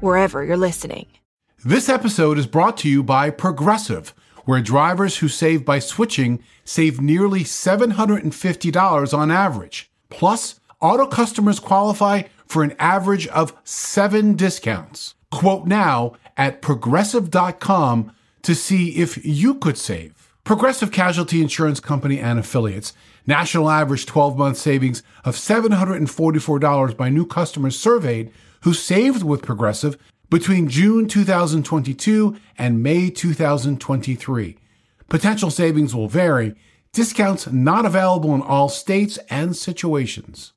wherever you're listening. This episode is brought to you by Progressive, where drivers who save by switching save nearly $750 on average. Plus, auto customers qualify for an average of seven discounts. Quote now at progressive.com to see if you could save. Progressive Casualty Insurance Company and affiliates. National average 12 month savings of $744 by new customers surveyed who saved with Progressive between June 2022 and May 2023. Potential savings will vary. Discounts not available in all states and situations.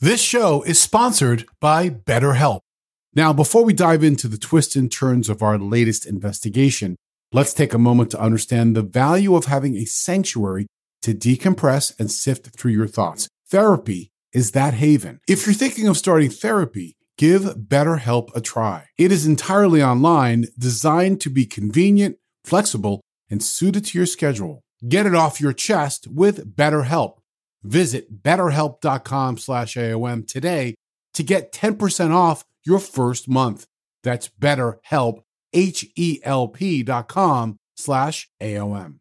This show is sponsored by BetterHelp. Now, before we dive into the twists and turns of our latest investigation, let's take a moment to understand the value of having a sanctuary to decompress and sift through your thoughts. Therapy is that haven. If you're thinking of starting therapy, give BetterHelp a try. It is entirely online, designed to be convenient, flexible, and suited to your schedule. Get it off your chest with BetterHelp. Visit betterhelp.com slash AOM today to get 10% off your first month. That's betterhelp, H-E-L-P dot com slash AOM.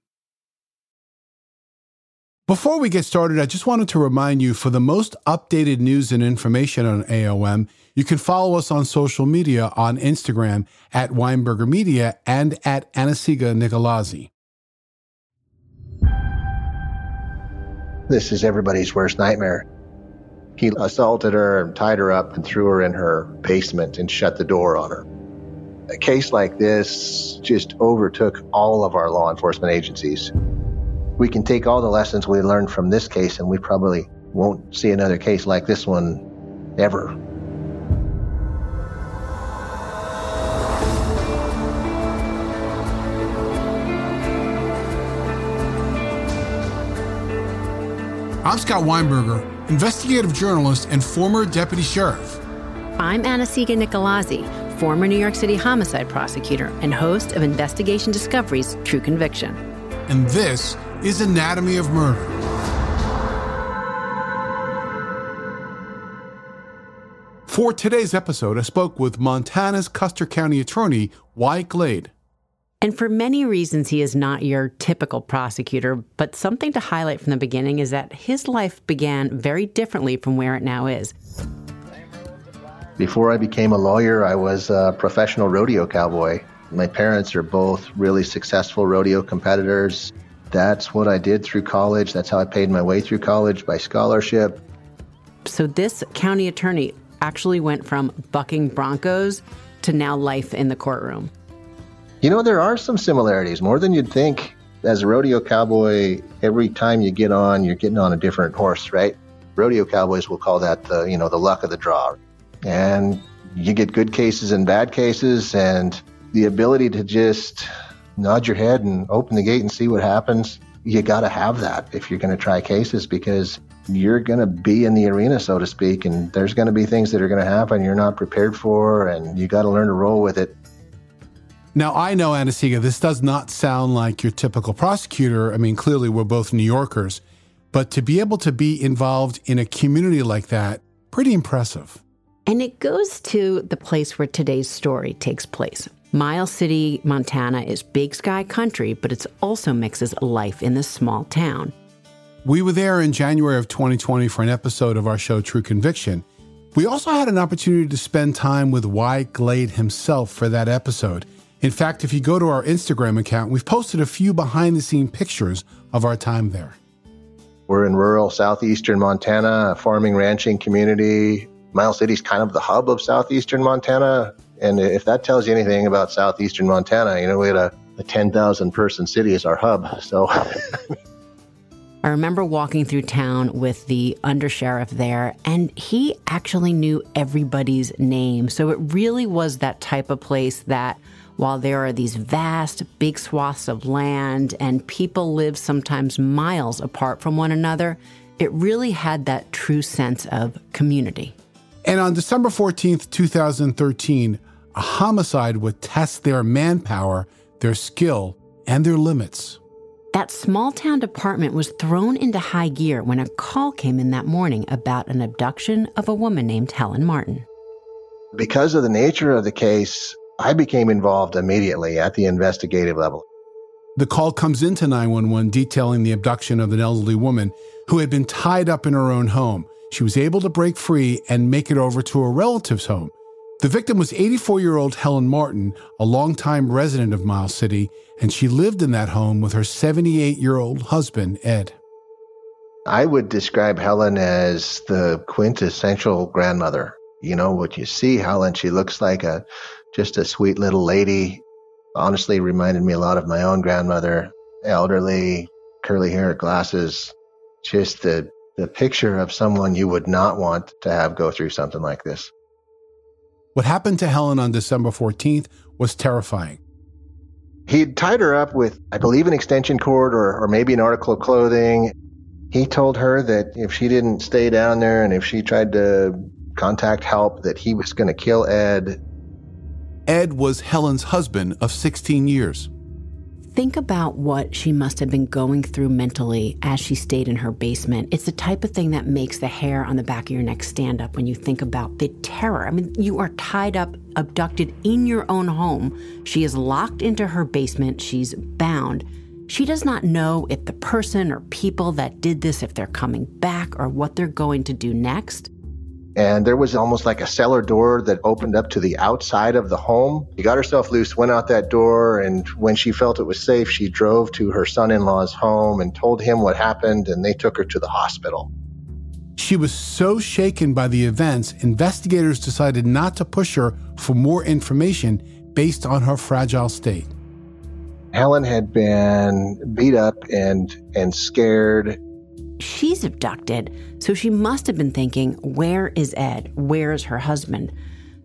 Before we get started, I just wanted to remind you for the most updated news and information on AOM, you can follow us on social media on Instagram at Weinberger Media and at Anna-Sigga Nicolazzi. This is everybody's worst nightmare. He assaulted her and tied her up and threw her in her basement and shut the door on her. A case like this just overtook all of our law enforcement agencies we can take all the lessons we learned from this case and we probably won't see another case like this one ever. I'm Scott Weinberger, investigative journalist and former deputy sheriff. I'm Anna-Sigga Nicolazzi, former New York City homicide prosecutor and host of Investigation Discovery's True Conviction. And this is Anatomy of Murder. For today's episode, I spoke with Montana's Custer County attorney, Wyatt Glade. And for many reasons, he is not your typical prosecutor, but something to highlight from the beginning is that his life began very differently from where it now is. Before I became a lawyer, I was a professional rodeo cowboy. My parents are both really successful rodeo competitors. That's what I did through college. That's how I paid my way through college by scholarship. So, this county attorney actually went from bucking Broncos to now life in the courtroom. You know, there are some similarities, more than you'd think. As a rodeo cowboy, every time you get on, you're getting on a different horse, right? Rodeo cowboys will call that the, you know, the luck of the draw. And you get good cases and bad cases, and the ability to just nod your head and open the gate and see what happens. You got to have that if you're going to try cases because you're going to be in the arena, so to speak, and there's going to be things that are going to happen you're not prepared for, and you got to learn to roll with it. Now, I know, Anna-Sigga, this does not sound like your typical prosecutor. I mean, clearly, we're both New Yorkers, but to be able to be involved in a community like that, pretty impressive. And it goes to the place where today's story takes place. Miles City, Montana is big sky country, but it also mixes life in this small town. We were there in January of 2020 for an episode of our show True Conviction. We also had an opportunity to spend time with Wyatt Glade himself for that episode. In fact, if you go to our Instagram account, we've posted a few behind the scene pictures of our time there. We're in rural southeastern Montana, a farming ranching community. Miles City's kind of the hub of southeastern Montana. And if that tells you anything about southeastern Montana, you know, we had a, a 10,000 person city as our hub. So I remember walking through town with the undersheriff there, and he actually knew everybody's name. So it really was that type of place that while there are these vast, big swaths of land and people live sometimes miles apart from one another, it really had that true sense of community. And on December 14th, 2013, a homicide would test their manpower, their skill, and their limits. That small town department was thrown into high gear when a call came in that morning about an abduction of a woman named Helen Martin. Because of the nature of the case, I became involved immediately at the investigative level. The call comes into 911 detailing the abduction of an elderly woman who had been tied up in her own home. She was able to break free and make it over to a relative's home. The victim was 84 year old Helen Martin, a longtime resident of Miles City, and she lived in that home with her 78 year old husband, Ed. I would describe Helen as the quintessential grandmother. You know, what you see Helen, she looks like a just a sweet little lady. Honestly, reminded me a lot of my own grandmother, elderly, curly hair, glasses. Just the the picture of someone you would not want to have go through something like this. What happened to Helen on December 14th was terrifying. He'd tied her up with, I believe, an extension cord or, or maybe an article of clothing. He told her that if she didn't stay down there and if she tried to contact help, that he was going to kill Ed Ed was Helen's husband of 16 years. Think about what she must have been going through mentally as she stayed in her basement. It's the type of thing that makes the hair on the back of your neck stand up when you think about the terror. I mean, you are tied up, abducted in your own home. She is locked into her basement. She's bound. She does not know if the person or people that did this, if they're coming back or what they're going to do next. And there was almost like a cellar door that opened up to the outside of the home. She got herself loose, went out that door, and when she felt it was safe, she drove to her son in law's home and told him what happened, and they took her to the hospital. She was so shaken by the events, investigators decided not to push her for more information based on her fragile state. Helen had been beat up and and scared she's abducted, so she must have been thinking, Where is Ed? Where is her husband?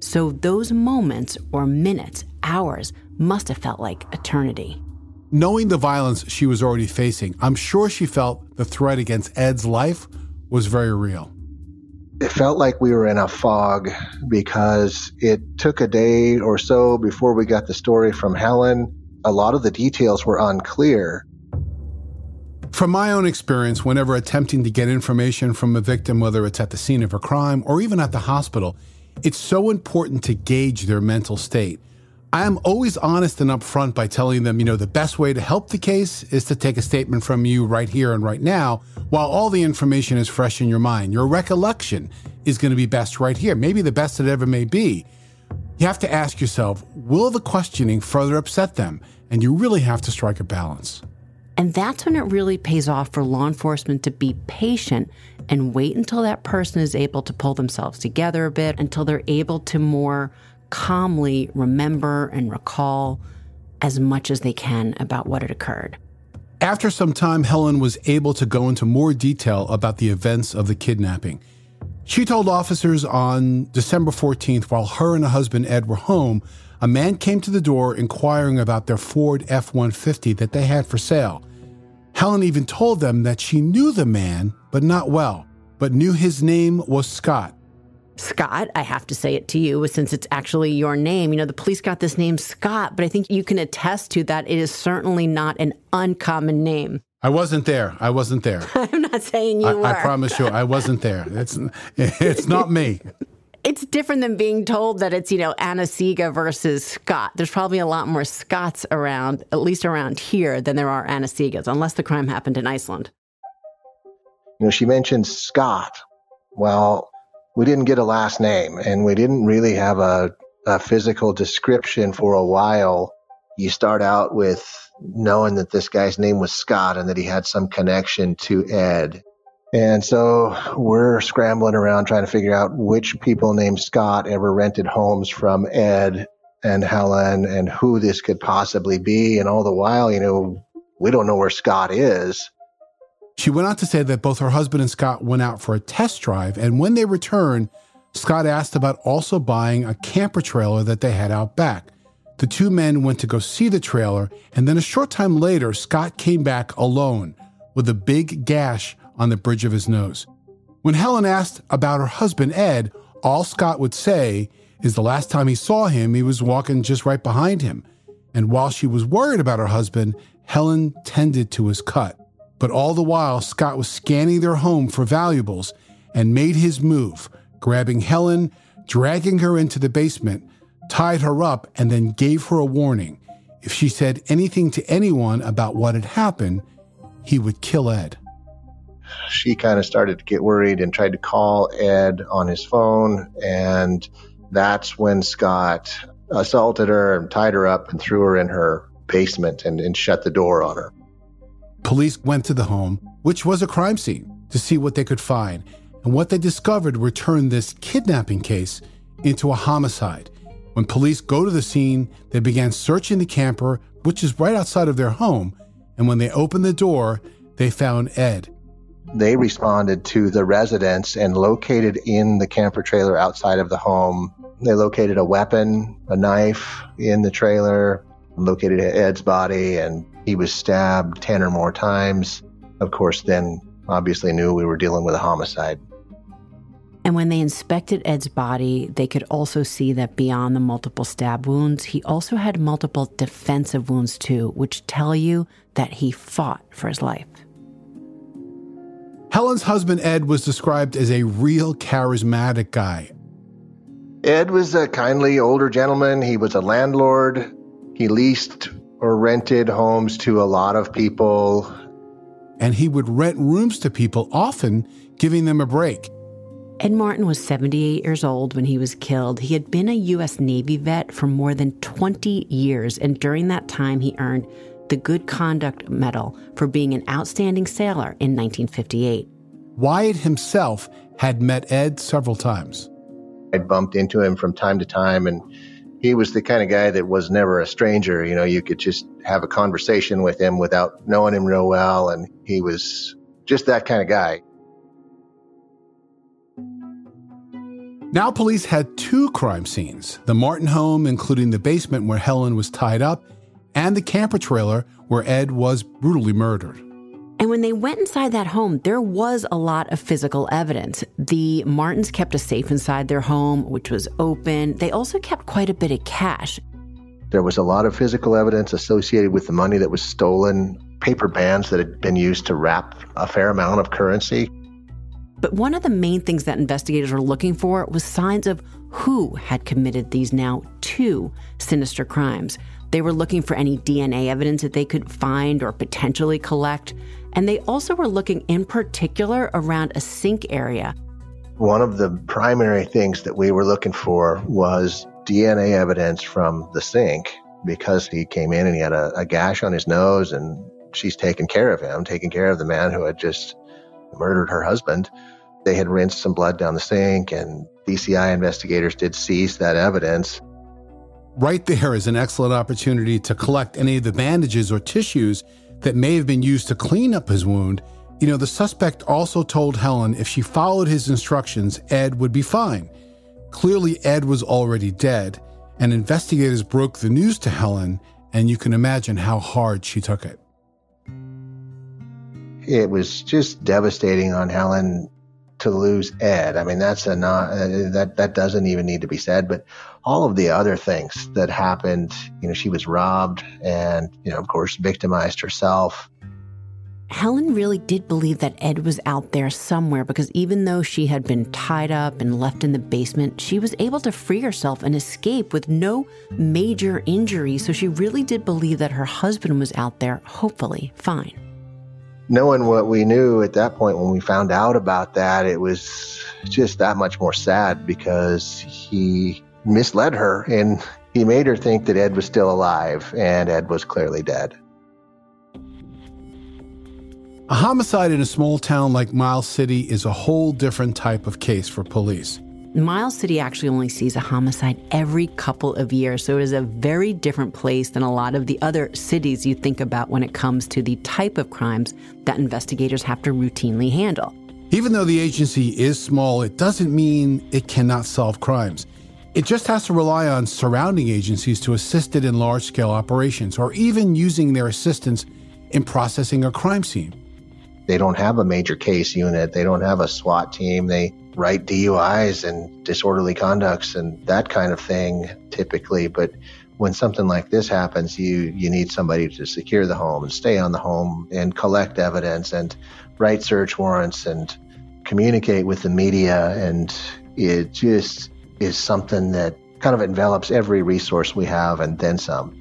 So those moments or minutes, hours, must have felt like eternity. Knowing the violence she was already facing, I'm sure she felt the threat against Ed's life was very real. It felt like we were in a fog because it took a day or so before we got the story from Helen. A lot of the details were unclear. From my own experience, whenever attempting to get information from a victim, whether it's at the scene of a crime or even at the hospital, it's so important to gauge their mental state. I am always honest and upfront by telling them, you know, the best way to help the case is to take a statement from you right here and right now while all the information is fresh in your mind. Your recollection is going to be best right here, maybe the best it ever may be. You have to ask yourself, will the questioning further upset them? And you really have to strike a balance. And that's when it really pays off for law enforcement to be patient and wait until that person is able to pull themselves together a bit, until they're able to more calmly remember and recall as much as they can about what had occurred. After some time, Helen was able to go into more detail about the events of the kidnapping. She told officers on December 14th, while her and her husband Ed were home, a man came to the door inquiring about their Ford F 150 that they had for sale. Helen even told them that she knew the man, but not well, but knew his name was Scott. Scott, I have to say it to you since it's actually your name. You know, the police got this name Scott, but I think you can attest to that it is certainly not an uncommon name. I wasn't there. I wasn't there. I'm not saying you I, were. I promise you, I wasn't there. It's it's not me it's different than being told that it's, you know, Anna-Sigga versus Scott. There's probably a lot more Scots around, at least around here, than there are Anna-Siggas, unless the crime happened in Iceland. You know, she mentioned Scott. Well, we didn't get a last name and we didn't really have a, a physical description for a while. You start out with knowing that this guy's name was Scott and that he had some connection to Ed. And so we're scrambling around trying to figure out which people named Scott ever rented homes from Ed and Helen and who this could possibly be. And all the while, you know, we don't know where Scott is. She went on to say that both her husband and Scott went out for a test drive. And when they returned, Scott asked about also buying a camper trailer that they had out back. The two men went to go see the trailer, and then a short time later, Scott came back alone with a big gash on the bridge of his nose. When Helen asked about her husband, Ed, all Scott would say is the last time he saw him, he was walking just right behind him. And while she was worried about her husband, Helen tended to his cut. But all the while, Scott was scanning their home for valuables and made his move, grabbing Helen, dragging her into the basement, tied her up, and then gave her a warning. If she said anything to anyone about what had happened, he would kill Ed she kind of started to get worried and tried to call Ed on his phone. And that's when Scott assaulted her and tied her up and threw her in her basement and, and shut the door on her. Police went to the home, which was a crime scene, to see what they could find. And what they discovered returned this kidnapping case into a homicide. When police go to the scene, they began searching the camper, which is right outside of their home. And when they opened the door, they found Ed, they responded to the residents and located in the camper trailer outside of the home. They located a weapon, a knife in the trailer, located Ed's body, and he was stabbed 10 or more times. Of course, then obviously knew we were dealing with a homicide. And when they inspected Ed's body, they could also see that beyond the multiple stab wounds, he also had multiple defensive wounds too, which tell you that he fought for his life. Helen's husband, Ed, was described as a real charismatic guy. Ed was a kindly older gentleman. He was a landlord. He leased or rented homes to a lot of people. And he would rent rooms to people, often giving them a break. Ed Martin was 78 years old when he was killed. He had been a U.S. Navy vet for more than 20 years, and during that time, he earned the Good Conduct Medal for being an outstanding sailor in 1958. Wyatt himself had met Ed several times. I bumped into him from time to time, and he was the kind of guy that was never a stranger. You know, you could just have a conversation with him without knowing him real well, and he was just that kind of guy. Now, police had two crime scenes the Martin home, including the basement where Helen was tied up, and the camper trailer where Ed was brutally murdered. And when they went inside that home, there was a lot of physical evidence. The Martins kept a safe inside their home, which was open. They also kept quite a bit of cash. There was a lot of physical evidence associated with the money that was stolen, paper bands that had been used to wrap a fair amount of currency. But one of the main things that investigators were looking for was signs of who had committed these now two sinister crimes. They were looking for any DNA evidence that they could find or potentially collect. And they also were looking in particular around a sink area. One of the primary things that we were looking for was DNA evidence from the sink because he came in and he had a, a gash on his nose and she's taking care of him, taking care of the man who had just murdered her husband. They had rinsed some blood down the sink and DCI investigators did seize that evidence. Right there is an excellent opportunity to collect any of the bandages or tissues that may have been used to clean up his wound. You know, the suspect also told Helen if she followed his instructions, Ed would be fine. Clearly, Ed was already dead, and investigators broke the news to Helen, and you can imagine how hard she took it. It was just devastating on Helen to lose Ed. I mean, that's a not uh, that that doesn't even need to be said. But all of the other things that happened, you know, she was robbed and you know, of course, victimized herself. Helen really did believe that Ed was out there somewhere because even though she had been tied up and left in the basement, she was able to free herself and escape with no major injury. So she really did believe that her husband was out there, hopefully fine. knowing what we knew at that point when we found out about that, it was just that much more sad because he misled her and he made her think that Ed was still alive and Ed was clearly dead. A homicide in a small town like Miles City is a whole different type of case for police. Miles City actually only sees a homicide every couple of years, so it is a very different place than a lot of the other cities you think about when it comes to the type of crimes that investigators have to routinely handle. Even though the agency is small, it doesn't mean it cannot solve crimes. It just has to rely on surrounding agencies to assist it in large scale operations or even using their assistance in processing a crime scene. They don't have a major case unit, they don't have a SWAT team. They write DUIs and disorderly conducts and that kind of thing typically. But when something like this happens, you, you need somebody to secure the home and stay on the home and collect evidence and write search warrants and communicate with the media. And it just is something that kind of envelops every resource we have and then some.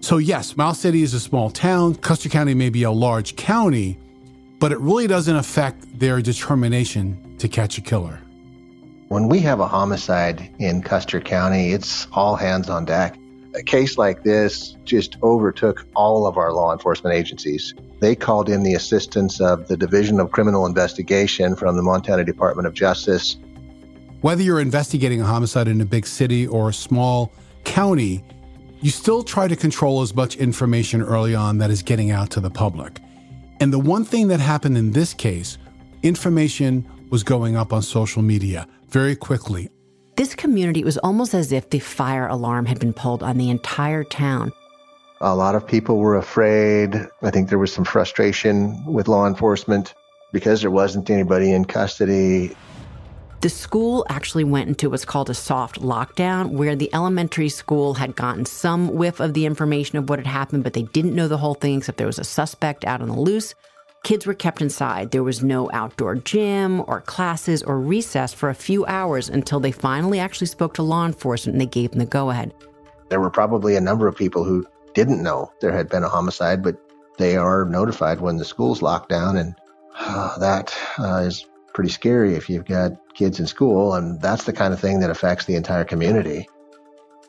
So, yes, Miles City is a small town. Custer County may be a large county, but it really doesn't affect their determination to catch a killer. When we have a homicide in Custer County, it's all hands on deck. A case like this just overtook all of our law enforcement agencies. They called in the assistance of the Division of Criminal Investigation from the Montana Department of Justice, whether you're investigating a homicide in a big city or a small county, you still try to control as much information early on that is getting out to the public. And the one thing that happened in this case, information was going up on social media very quickly. This community was almost as if the fire alarm had been pulled on the entire town. A lot of people were afraid. I think there was some frustration with law enforcement because there wasn't anybody in custody. The school actually went into what's called a soft lockdown, where the elementary school had gotten some whiff of the information of what had happened, but they didn't know the whole thing except there was a suspect out on the loose. Kids were kept inside. There was no outdoor gym or classes or recess for a few hours until they finally actually spoke to law enforcement and they gave them the go ahead. There were probably a number of people who didn't know there had been a homicide, but they are notified when the school's locked down, and uh, that uh, is pretty scary if you've got kids in school, and that's the kind of thing that affects the entire community.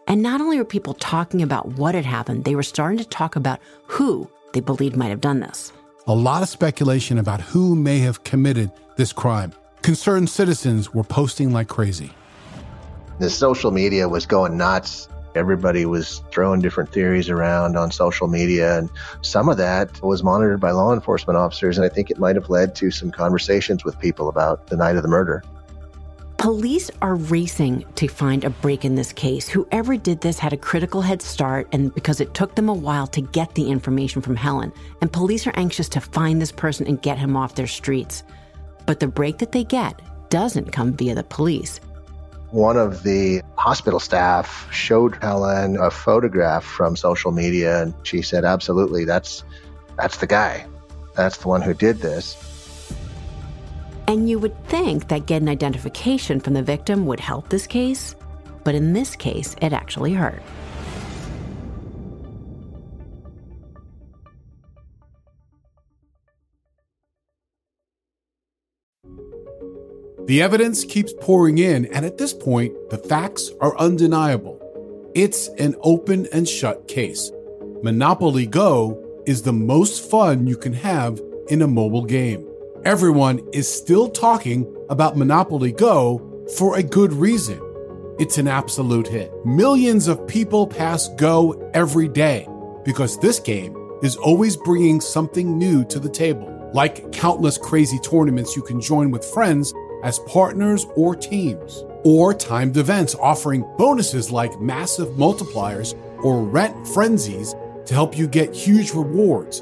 And not only were people talking about what had happened, they were starting to talk about who they believed might have done this. A lot of speculation about who may have committed this crime. Concerned citizens were posting like crazy. The social media was going nuts everybody was throwing different theories around on social media, and some of that was monitored by law enforcement officers. And I think it might have led to some conversations with people about the night of the murder. Police are racing to find a break in this case. Whoever did this had a critical head start, and because it took them a while to get the information from Helen, and police are anxious to find this person and get him off their streets. But the break that they get doesn't come via the police. One of the hospital staff showed Helen a photograph from social media, and she said, "Absolutely, that's that's the guy. That's the one who did this." And you would think that getting identification from the victim would help this case, but in this case, it actually hurt. The evidence keeps pouring in, and at this point, the facts are undeniable. It's an open and shut case. Monopoly Go is the most fun you can have in a mobile game. Everyone is still talking about Monopoly Go for a good reason. It's an absolute hit. Millions of people pass Go every day because this game is always bringing something new to the table, like countless crazy tournaments you can join with friends as partners or teams, or timed events offering bonuses like massive multipliers or rent frenzies to help you get huge rewards.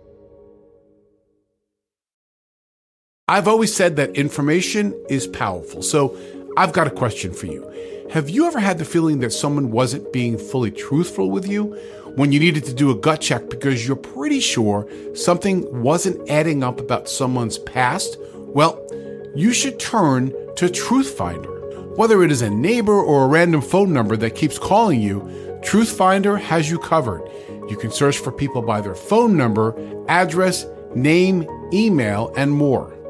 I've always said that information is powerful. So I've got a question for you. Have you ever had the feeling that someone wasn't being fully truthful with you when you needed to do a gut check because you're pretty sure something wasn't adding up about someone's past? Well, you should turn to Truthfinder. Whether it is a neighbor or a random phone number that keeps calling you, Truthfinder has you covered. You can search for people by their phone number, address, name, email, and more.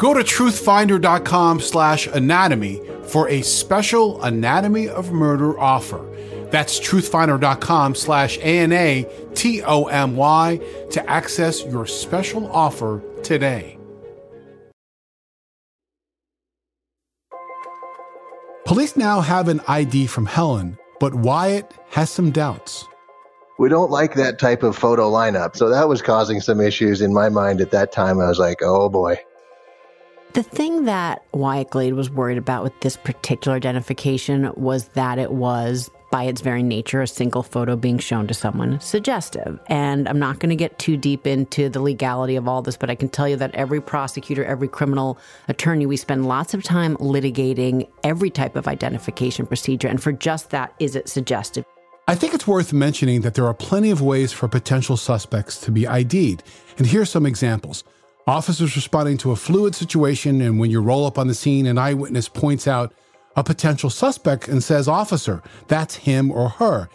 Go to truthfinder.com slash anatomy for a special Anatomy of Murder offer. That's truthfinder.com slash A-N-A-T-O-M-Y to access your special offer today. Police now have an ID from Helen, but Wyatt has some doubts. We don't like that type of photo lineup. So that was causing some issues in my mind at that time. I was like, oh boy. The thing that Wyatt Glade was worried about with this particular identification was that it was, by its very nature, a single photo being shown to someone suggestive. And I'm not going to get too deep into the legality of all this, but I can tell you that every prosecutor, every criminal attorney, we spend lots of time litigating every type of identification procedure. And for just that, is it suggestive? I think it's worth mentioning that there are plenty of ways for potential suspects to be ID'd. And here's some examples. Officers responding to a fluid situation, and when you roll up on the scene, an eyewitness points out a potential suspect and says, Officer, that's him or her.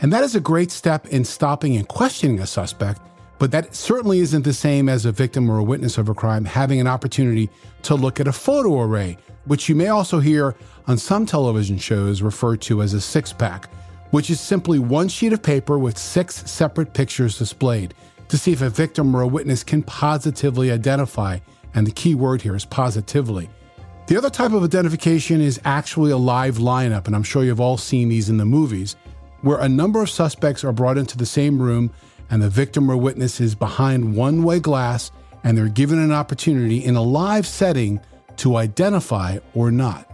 And that is a great step in stopping and questioning a suspect, but that certainly isn't the same as a victim or a witness of a crime having an opportunity to look at a photo array, which you may also hear on some television shows referred to as a six pack, which is simply one sheet of paper with six separate pictures displayed to see if a victim or a witness can positively identify. And the key word here is positively. The other type of identification is actually a live lineup, and I'm sure you've all seen these in the movies, where a number of suspects are brought into the same room and the victim or witness is behind one way glass and they're given an opportunity in a live setting to identify or not.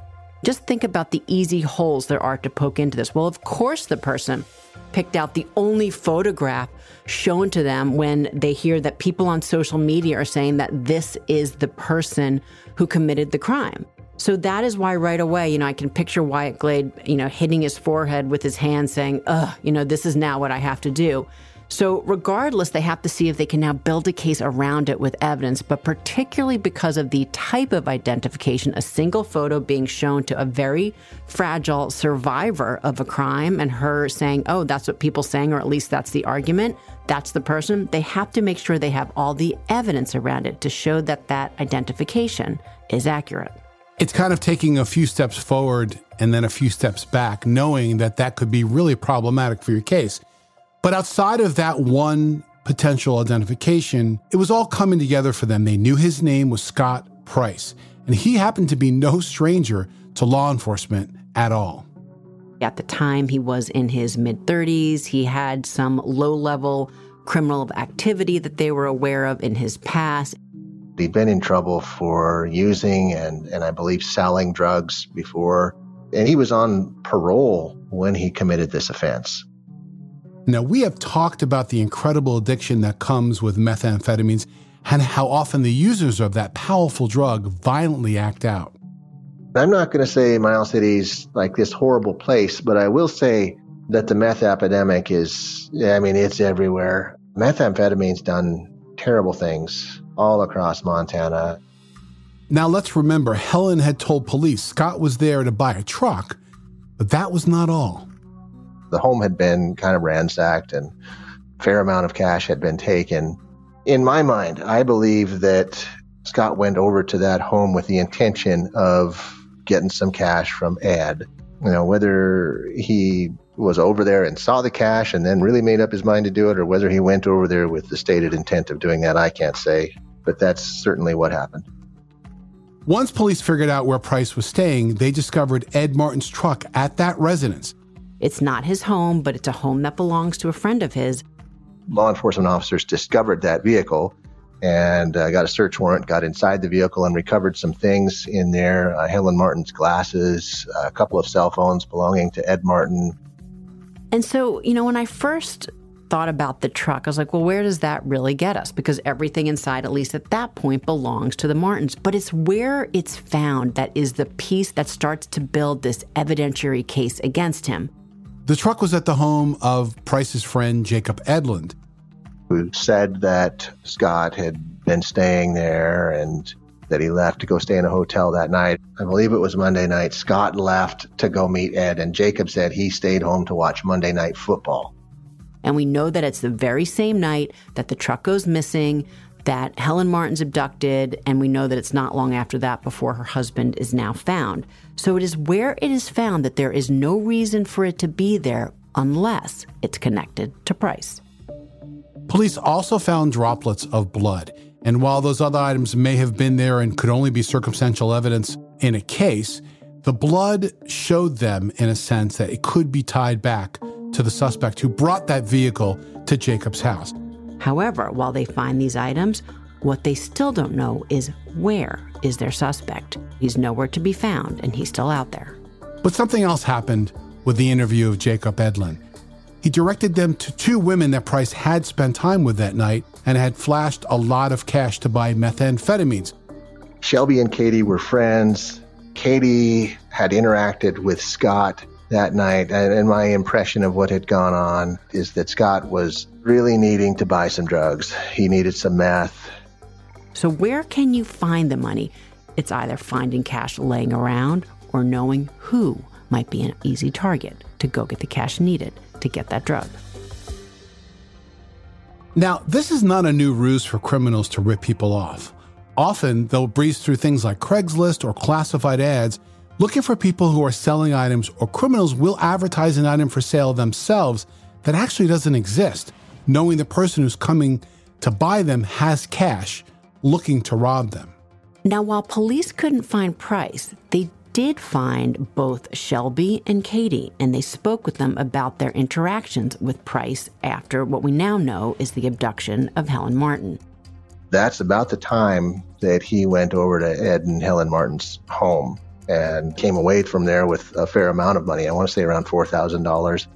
Just think about the easy holes there are to poke into this. Well, of course, the person picked out the only photograph shown to them when they hear that people on social media are saying that this is the person who committed the crime. So that is why right away, you know, I can picture Wyatt Glade, you know, hitting his forehead with his hand saying, ugh, you know, this is now what I have to do. So, regardless, they have to see if they can now build a case around it with evidence, but particularly because of the type of identification, a single photo being shown to a very fragile survivor of a crime and her saying, oh, that's what people saying, or at least that's the argument, that's the person, they have to make sure they have all the evidence around it to show that that identification is accurate. It's kind of taking a few steps forward and then a few steps back, knowing that that could be really problematic for your case. But outside of that one potential identification, it was all coming together for them. They knew his name was Scott Price, and he happened to be no stranger to law enforcement at all. At the time, he was in his mid 30s. He had some low level criminal activity that they were aware of in his past. He'd been in trouble for using and, and I believe selling drugs before. And he was on parole when he committed this offense. Now, we have talked about the incredible addiction that comes with methamphetamines and how often the users of that powerful drug violently act out. I'm not going to say Miles City's like this horrible place, but I will say that the meth epidemic is, I mean, it's everywhere. Methamphetamine's done terrible things all across Montana. Now, let's remember, Helen had told police Scott was there to buy a truck, but that was not all. The home had been kind of ransacked and fair amount of cash had been taken. In my mind, I believe that Scott went over to that home with the intention of getting some cash from Ed. You know, whether he was over there and saw the cash and then really made up his mind to do it, or whether he went over there with the stated intent of doing that, I can't say. But that's certainly what happened. Once police figured out where Price was staying, they discovered Ed Martin's truck at that residence. It's not his home, but it's a home that belongs to a friend of his. Law enforcement officers discovered that vehicle and uh, got a search warrant, got inside the vehicle and recovered some things in there uh, Helen Martin's glasses, a couple of cell phones belonging to Ed Martin. And so, you know, when I first thought about the truck, I was like, well, where does that really get us? Because everything inside, at least at that point, belongs to the Martins. But it's where it's found that is the piece that starts to build this evidentiary case against him. The truck was at the home of Price's friend, Jacob Edlund who said that Scott had been staying there and that he left to go stay in a hotel that night. I believe it was Monday night. Scott left to go meet Ed, and Jacob said he stayed home to watch Monday night football. And we know that it's the very same night that the truck goes missing, that Helen Martin's abducted, and we know that it's not long after that before her husband is now found. So it is where it is found that there is no reason for it to be there unless it's connected to Price. Police also found droplets of blood. And while those other items may have been there and could only be circumstantial evidence in a case, the blood showed them, in a sense, that it could be tied back to the suspect who brought that vehicle to Jacob's house. However, while they find these items, what they still don't know is where is their suspect. He's nowhere to be found, and he's still out there. But something else happened with the interview of Jacob Edlin. He directed them to two women that Price had spent time with that night and had flashed a lot of cash to buy methamphetamines. Shelby and Katie were friends. Katie had interacted with Scott that night, and my impression of what had gone on is that Scott was really needing to buy some drugs. He needed some meth. So, where can you find the money? It's either finding cash laying around or knowing who might be an easy target to go get the cash needed to get that drug. Now, this is not a new ruse for criminals to rip people off. Often, they'll breeze through things like Craigslist or classified ads looking for people who are selling items, or criminals will advertise an item for sale themselves that actually doesn't exist, knowing the person who's coming to buy them has cash, looking to rob them. Now, while police couldn't find Price, they did find both Shelby and Katie, and they spoke with them about their interactions with Price after what we now know is the abduction of Helen Martin. That's about the time that he went over to Ed and Helen Martin's home and came away from there with a fair amount of money. I want to say around $4,000.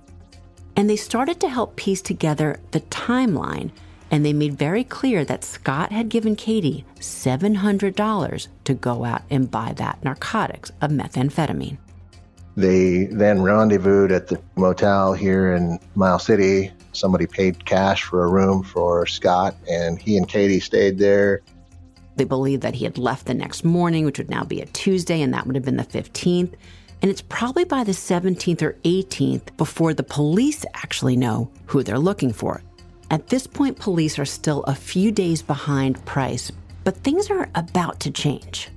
And they started to help piece together the timeline and they made very clear that Scott had given Katie $700 to go out and buy that narcotics of methamphetamine. They then rendezvoused at the motel here in Miles City. Somebody paid cash for a room for Scott, and he and Katie stayed there. They believed that he had left the next morning, which would now be a Tuesday, and that would have been the 15th. And it's probably by the 17th or 18th before the police actually know who they're looking for. At this point, police are still a few days behind Price, but things are about to change.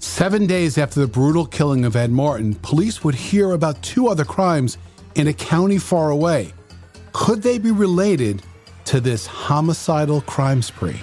Seven days after the brutal killing of Ed Martin, police would hear about two other crimes in a county far away. Could they be related to this homicidal crime spree?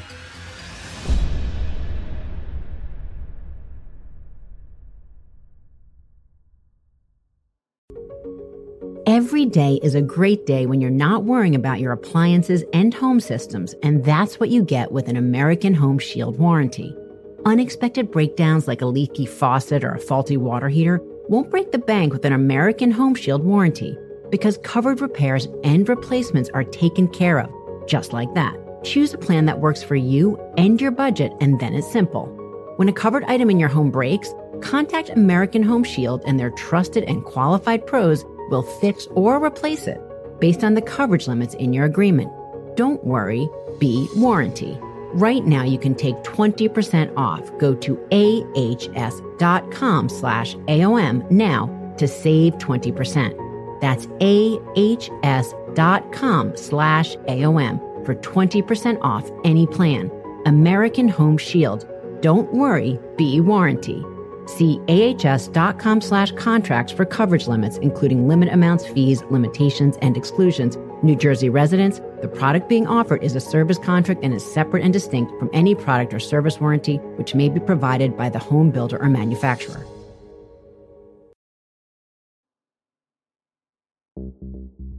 Every day is a great day when you're not worrying about your appliances and home systems, and that's what you get with an American Home Shield warranty. Unexpected breakdowns like a leaky faucet or a faulty water heater won't break the bank with an American Home Shield warranty because covered repairs and replacements are taken care of, just like that. Choose a plan that works for you and your budget, and then it's simple. When a covered item in your home breaks, contact American Home Shield and their trusted and qualified pros will fix or replace it based on the coverage limits in your agreement. Don't worry, be warranty. Right now you can take 20% off. Go to ahs.com slash AOM now to save 20%. That's ahs.com slash AOM for 20% off any plan. American Home Shield. Don't worry, be warranty. See ahs.com slash contracts for coverage limits, including limit amounts, fees, limitations, and exclusions. New Jersey residents, The product being offered is a service contract and is separate and distinct from any product or service warranty which may be provided by the home builder or manufacturer.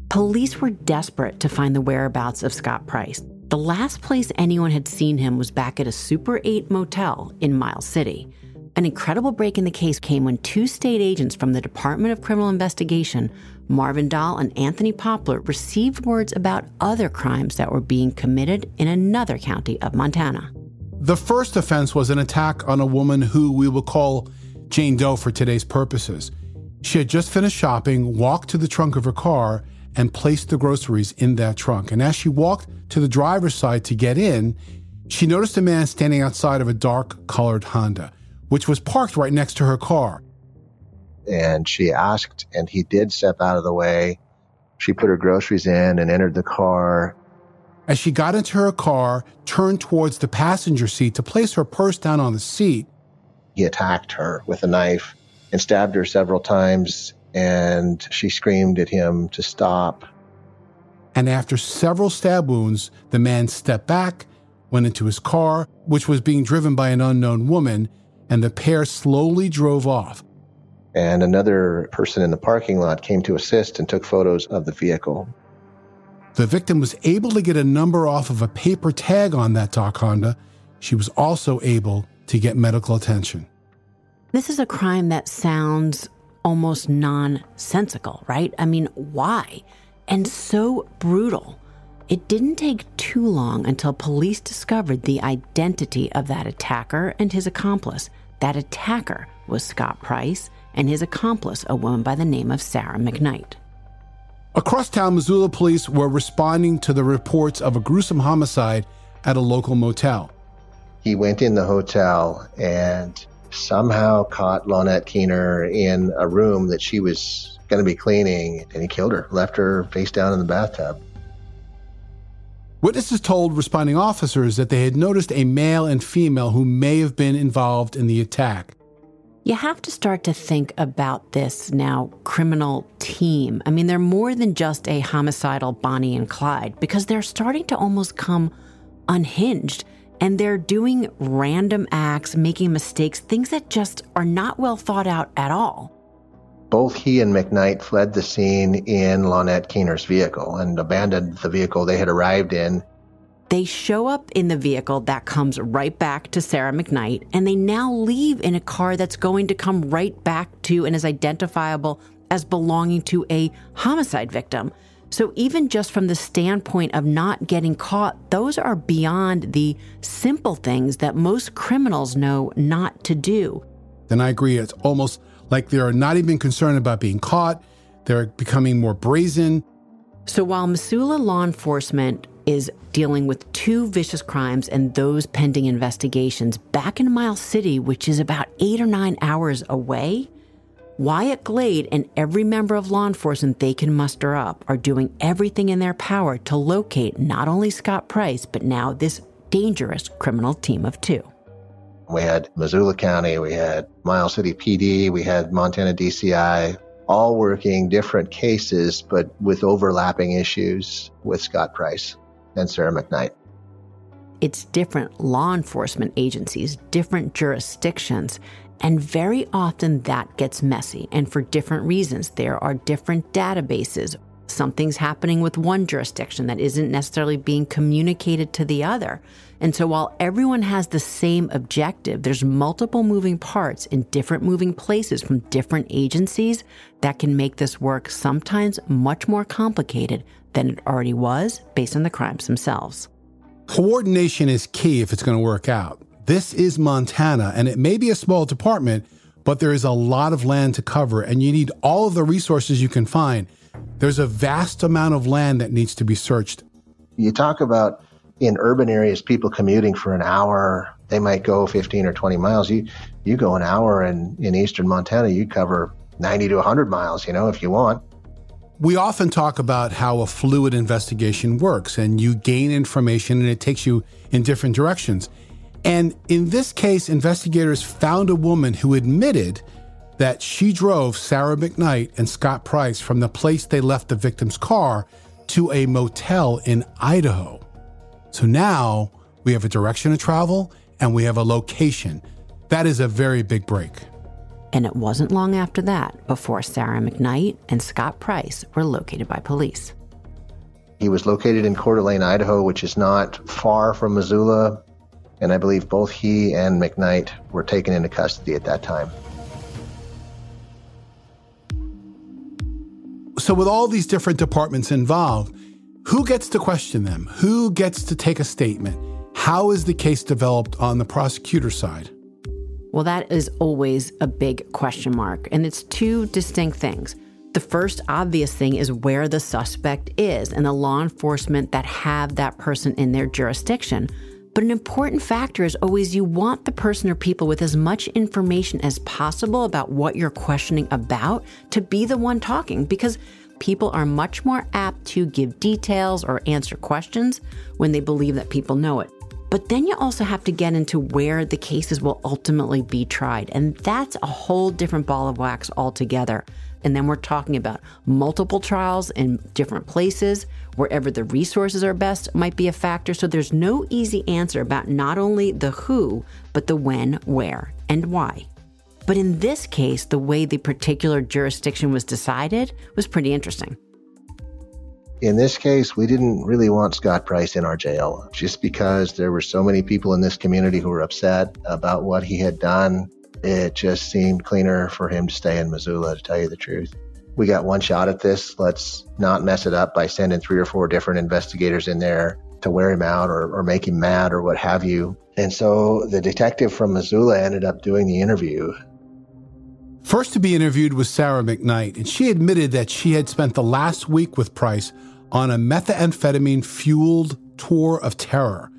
Police were desperate to find the whereabouts of Scott Price. The last place anyone had seen him was back at a Super 8 motel in Miles City. An incredible break in the case came when two state agents from the Department of Criminal Investigation, Marvin Dahl and Anthony Poplar, received words about other crimes that were being committed in another county of Montana. The first offense was an attack on a woman who we will call Jane Doe for today's purposes. She had just finished shopping, walked to the trunk of her car, and placed the groceries in that trunk. And as she walked to the driver's side to get in, she noticed a man standing outside of a dark colored Honda, which was parked right next to her car. And she asked, and he did step out of the way. She put her groceries in and entered the car. As she got into her car, turned towards the passenger seat to place her purse down on the seat, he attacked her with a knife and stabbed her several times and she screamed at him to stop. And after several stab wounds, the man stepped back, went into his car, which was being driven by an unknown woman, and the pair slowly drove off. And another person in the parking lot came to assist and took photos of the vehicle. The victim was able to get a number off of a paper tag on that dark Honda. She was also able to get medical attention. This is a crime that sounds almost nonsensical, right? I mean, why? And so brutal. It didn't take too long until police discovered the identity of that attacker and his accomplice. That attacker was Scott Price, and his accomplice, a woman by the name of Sarah McKnight. Across town, Missoula police were responding to the reports of a gruesome homicide at a local motel. He went in the hotel and somehow caught Lonette Keener in a room that she was going to be cleaning, and he killed her, left her face down in the bathtub. Witnesses told responding officers that they had noticed a male and female who may have been involved in the attack. You have to start to think about this now criminal team. I mean, they're more than just a homicidal Bonnie and Clyde because they're starting to almost come unhinged and they're doing random acts, making mistakes, things that just are not well thought out at all. Both he and McKnight fled the scene in Lonette Keener's vehicle and abandoned the vehicle they had arrived in. They show up in the vehicle that comes right back to Sarah McKnight, and they now leave in a car that's going to come right back to and is identifiable as belonging to a homicide victim. So, even just from the standpoint of not getting caught, those are beyond the simple things that most criminals know not to do. Then I agree. It's almost like they're not even concerned about being caught, they're becoming more brazen. So, while Missoula law enforcement is dealing with two vicious crimes and those pending investigations back in Miles City, which is about eight or nine hours away, Wyatt Glade and every member of law enforcement they can muster up are doing everything in their power to locate not only Scott Price, but now this dangerous criminal team of two. We had Missoula County, we had Miles City PD, we had Montana DCI, all working different cases, but with overlapping issues with Scott Price and Sarah McKnight. It's different law enforcement agencies, different jurisdictions, and very often that gets messy. And for different reasons, there are different databases. Something's happening with one jurisdiction that isn't necessarily being communicated to the other. And so while everyone has the same objective, there's multiple moving parts in different moving places from different agencies that can make this work sometimes much more complicated than it already was based on the crimes themselves. Coordination is key if it's going to work out. This is Montana, and it may be a small department, but there is a lot of land to cover, and you need all of the resources you can find. There's a vast amount of land that needs to be searched. You talk about in urban areas, people commuting for an hour, they might go 15 or 20 miles. You, you go an hour in, in eastern Montana, you cover 90 to 100 miles, you know, if you want. We often talk about how a fluid investigation works, and you gain information and it takes you in different directions. And in this case, investigators found a woman who admitted that she drove Sarah McKnight and Scott Price from the place they left the victim's car to a motel in Idaho. So now we have a direction of travel and we have a location. That is a very big break. And it wasn't long after that before Sarah McKnight and Scott Price were located by police. He was located in Coeur d'Alene, Idaho, which is not far from Missoula. And I believe both he and McKnight were taken into custody at that time. So, with all these different departments involved, who gets to question them? Who gets to take a statement? How is the case developed on the prosecutor side? Well, that is always a big question mark, and it's two distinct things. The first obvious thing is where the suspect is and the law enforcement that have that person in their jurisdiction. But an important factor is always you want the person or people with as much information as possible about what you're questioning about to be the one talking because people are much more apt to give details or answer questions when they believe that people know it. But then you also have to get into where the cases will ultimately be tried. And that's a whole different ball of wax altogether. And then we're talking about multiple trials in different places, wherever the resources are best might be a factor. So there's no easy answer about not only the who, but the when, where, and why. But in this case, the way the particular jurisdiction was decided was pretty interesting. In this case, we didn't really want Scott Price in our jail just because there were so many people in this community who were upset about what he had done it just seemed cleaner for him to stay in Missoula, to tell you the truth. We got one shot at this. Let's not mess it up by sending three or four different investigators in there to wear him out or, or make him mad or what have you. And so the detective from Missoula ended up doing the interview. First to be interviewed was Sarah McKnight, and she admitted that she had spent the last week with Price on a methamphetamine fueled tour of terror.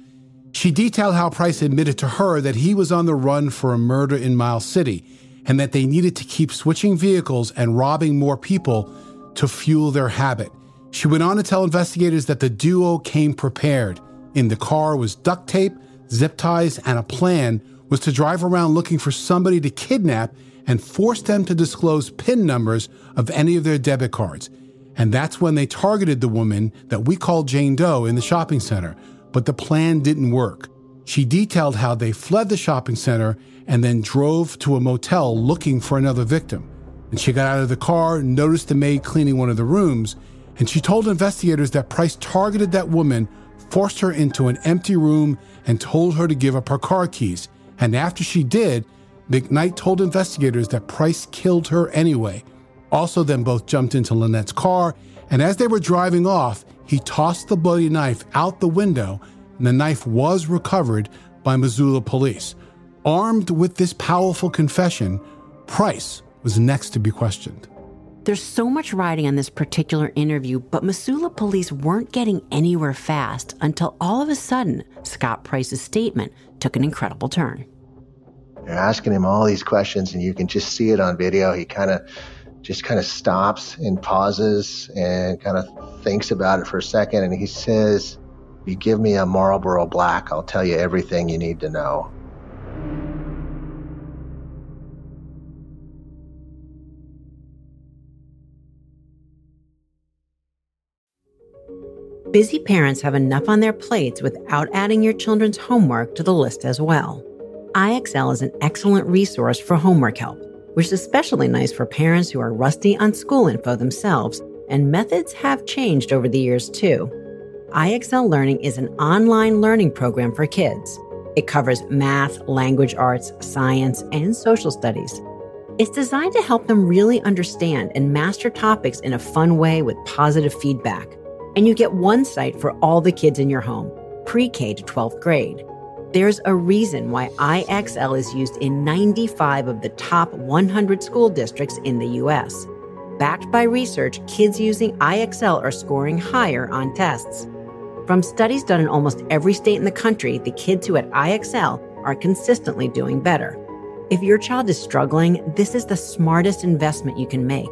She detailed how Price admitted to her that he was on the run for a murder in Miles City and that they needed to keep switching vehicles and robbing more people to fuel their habit. She went on to tell investigators that the duo came prepared. In the car was duct tape, zip ties, and a plan was to drive around looking for somebody to kidnap and force them to disclose PIN numbers of any of their debit cards. And that's when they targeted the woman that we called Jane Doe in the shopping center but the plan didn't work. She detailed how they fled the shopping center and then drove to a motel looking for another victim. And she got out of the car, noticed the maid cleaning one of the rooms, and she told investigators that Price targeted that woman, forced her into an empty room, and told her to give up her car keys. And after she did, McKnight told investigators that Price killed her anyway. Also, then both jumped into Lynette's car, and as they were driving off, he tossed the bloody knife out the window, and the knife was recovered by Missoula police. Armed with this powerful confession, Price was next to be questioned. There's so much riding on this particular interview, but Missoula police weren't getting anywhere fast until all of a sudden, Scott Price's statement took an incredible turn. They're asking him all these questions, and you can just see it on video. He kind of just kind of stops and pauses and kind of thinks about it for a second. And he says, If you give me a Marlboro Black, I'll tell you everything you need to know. Busy parents have enough on their plates without adding your children's homework to the list as well. IXL is an excellent resource for homework help which is especially nice for parents who are rusty on school info themselves, and methods have changed over the years too. IXL Learning is an online learning program for kids. It covers math, language arts, science, and social studies. It's designed to help them really understand and master topics in a fun way with positive feedback. And you get one site for all the kids in your home, pre K to 12th grade. There's a reason why IXL is used in 95 of the top 100 school districts in the US. Backed by research, kids using IXL are scoring higher on tests. From studies done in almost every state in the country, the kids who at IXL are consistently doing better. If your child is struggling, this is the smartest investment you can make.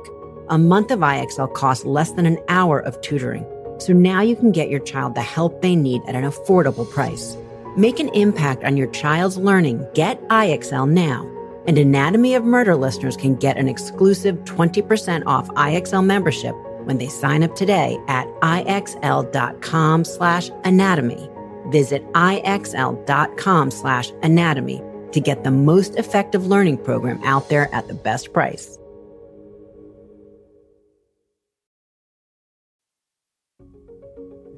A month of IXL costs less than an hour of tutoring, so now you can get your child the help they need at an affordable price. Make an impact on your child's learning. Get IXL now. And Anatomy of Murder listeners can get an exclusive 20% off IXL membership when they sign up today at ixl.com slash anatomy. Visit ixl.com slash anatomy to get the most effective learning program out there at the best price.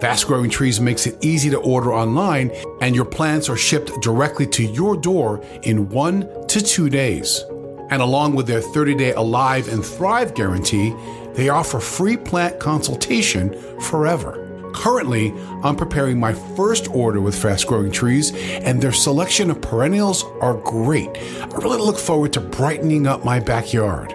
Fast Growing Trees makes it easy to order online, and your plants are shipped directly to your door in one to two days. And along with their 30 day Alive and Thrive guarantee, they offer free plant consultation forever. Currently, I'm preparing my first order with Fast Growing Trees, and their selection of perennials are great. I really look forward to brightening up my backyard.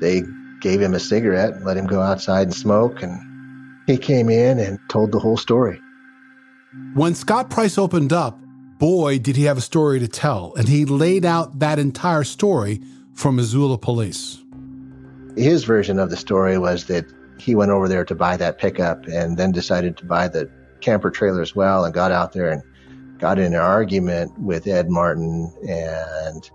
They gave him a cigarette, let him go outside and smoke, and he came in and told the whole story. When Scott Price opened up, boy, did he have a story to tell, and he laid out that entire story for Missoula police. His version of the story was that he went over there to buy that pickup and then decided to buy the camper trailer as well and got out there and got in an argument with Ed Martin and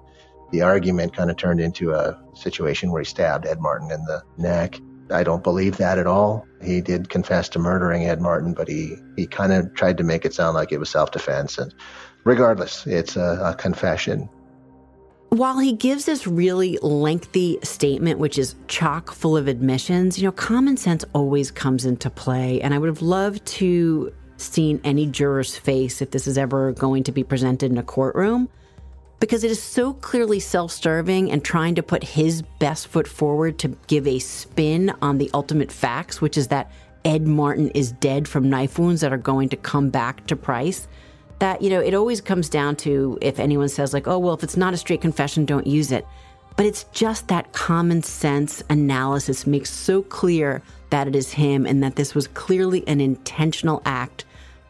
the argument kind of turned into a situation where he stabbed Ed Martin in the neck. I don't believe that at all. He did confess to murdering Ed Martin, but he, he kind of tried to make it sound like it was self defense. And regardless, it's a, a confession. While he gives this really lengthy statement, which is chock full of admissions, you know, common sense always comes into play. And I would have loved to seen any juror's face if this is ever going to be presented in a courtroom because it is so clearly self serving and trying to put his best foot forward to give a spin on the ultimate facts, which is that Ed Martin is dead from knife wounds that are going to come back to Price. That, you know, it always comes down to if anyone says, like, oh, well, if it's not a straight confession, don't use it. But it's just that common sense analysis makes so clear that it is him and that this was clearly an intentional act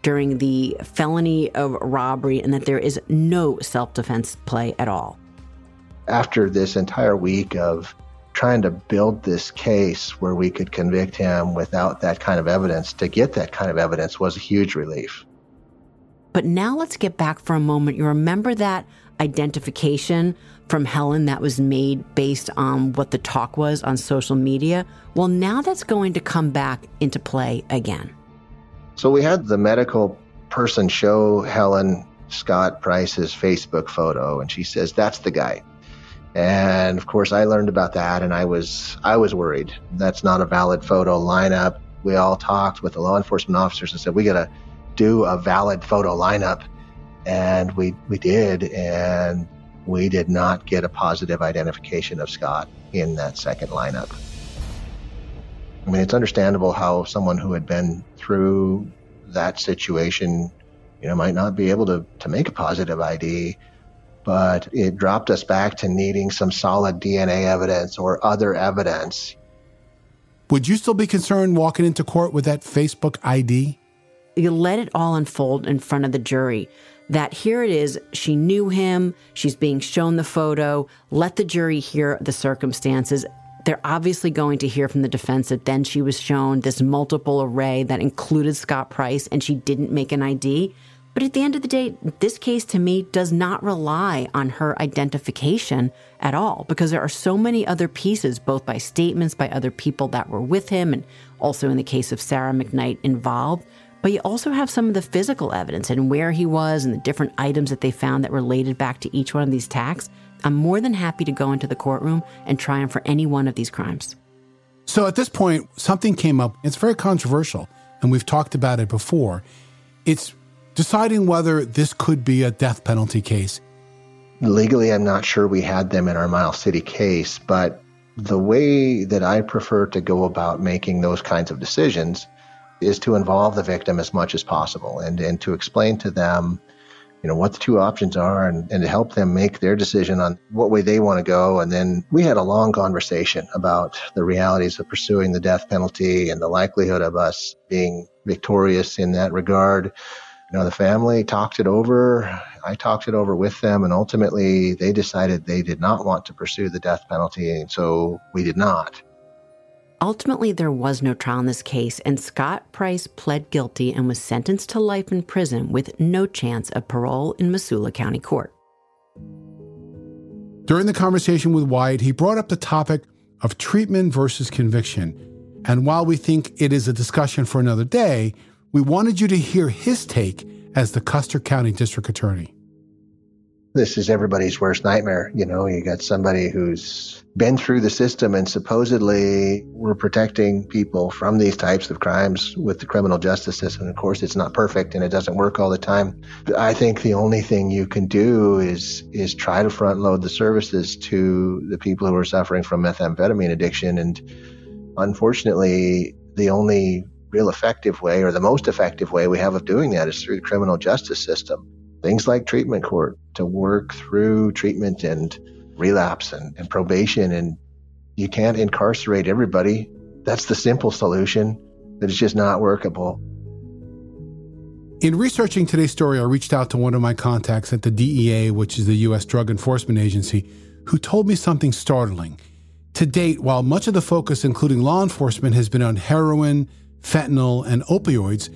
during the felony of robbery and that there is no self defense play at all. After this entire week of trying to build this case where we could convict him without that kind of evidence, to get that kind of evidence was a huge relief. But now let's get back for a moment. You remember that identification from Helen that was made based on what the talk was on social media? Well, now that's going to come back into play again. So we had the medical person show Helen Scott Price's Facebook photo, and she says, That's the guy. And of course, I learned about that, and I was I was worried. That's not a valid photo lineup. We all talked with the law enforcement officers and said we got to do a valid photo lineup, and we we did, and we did not get a positive identification of Scott in that second lineup. I mean, it's understandable how someone who had been through that situation, you know, might not be able to, to make a positive ID, but it dropped us back to needing some solid DNA evidence or other evidence. Would you still be concerned walking into court with that Facebook ID? You let it all unfold in front of the jury that here it is, she knew him, she's being shown the photo, let the jury hear the circumstances. They're obviously going to hear from the defense that then she was shown this multiple array that included Scott Price and she didn't make an ID. But at the end of the day, this case to me does not rely on her identification at all because there are so many other pieces, both by statements, by other people that were with him, and also in the case of Sarah McKnight involved, but you also have some of the physical evidence and where he was and the different items that they found that related back to each one of these attacks. I'm more than happy to go into the courtroom and try him for any one of these crimes. So at this point, something came up. It's very controversial, and we've talked about it before. It's deciding whether this could be a death penalty case. Legally, I'm not sure we had them in our Miles City case, but the way that I prefer to go about making those kinds of decisions is to involve the victim as much as possible and, and to explain to them you know what the two options are and, and to help them make their decision on what way they want to go. And then we had a long conversation about the realities of pursuing the death penalty and the likelihood of us being victorious in that regard. You know the family talked it over. I talked it over with them and ultimately they decided they did not want to pursue the death penalty and so we did not Ultimately, there was no trial in this case, and Scott Price pled guilty and was sentenced to life in prison with no chance of parole in Missoula County Court. During the conversation with Wyatt, he brought up the topic of treatment versus conviction. And while we think it is a discussion for another day, we wanted you to hear his take as the Custer County District Attorney this is everybody's worst nightmare. You know, you got somebody who's been through the system and supposedly we're protecting people from these types of crimes with the criminal justice system. Of course, it's not perfect and it doesn't work all the time. I think the only thing you can do is, is try to front load the services to the people who are suffering from methamphetamine addiction. And unfortunately, the only real effective way or the most effective way we have of doing that is through the criminal justice system things like treatment court to work through treatment and relapse and, and probation. And you can't incarcerate everybody. That's the simple solution, that is just not workable. In researching today's story, I reached out to one of my contacts at the DEA, which is the U.S. Drug Enforcement Agency, who told me something startling. To date, while much of the focus, including law enforcement, has been on heroin, fentanyl, and opioids,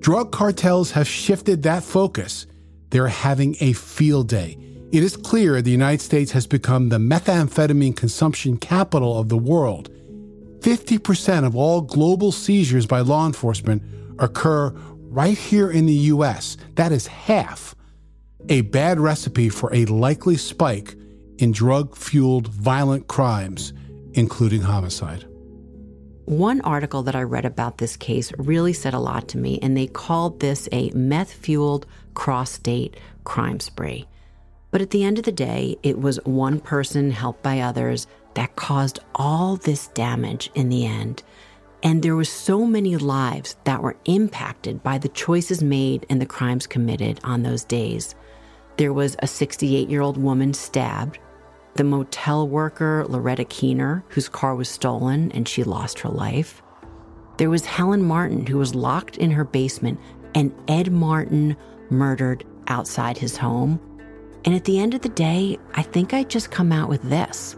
drug cartels have shifted that focus they're having a field day. It is clear the United States has become the methamphetamine consumption capital of the world. 50% of all global seizures by law enforcement occur right here in the US. That is half. A bad recipe for a likely spike in drug fueled violent crimes, including homicide. One article that I read about this case really said a lot to me, and they called this a meth fueled cross state crime spree. But at the end of the day, it was one person helped by others that caused all this damage in the end. And there were so many lives that were impacted by the choices made and the crimes committed on those days. There was a 68 year old woman stabbed the motel worker Loretta Keener, whose car was stolen and she lost her life. There was Helen Martin, who was locked in her basement, and Ed Martin murdered outside his home. And at the end of the day, I think I just come out with this.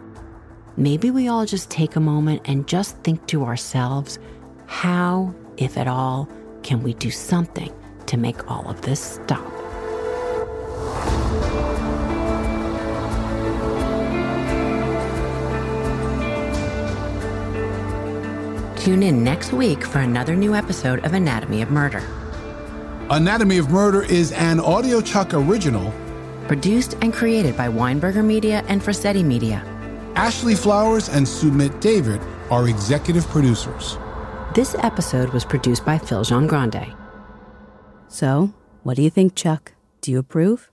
Maybe we all just take a moment and just think to ourselves how, if at all, can we do something to make all of this stop? Tune in next week for another new episode of Anatomy of Murder. Anatomy of Murder is an Audio Chuck original. Produced and created by Weinberger Media and Frasetti Media. Ashley Flowers and Sumit David are executive producers. This episode was produced by Phil Jean Grande. So, what do you think, Chuck? Do you approve?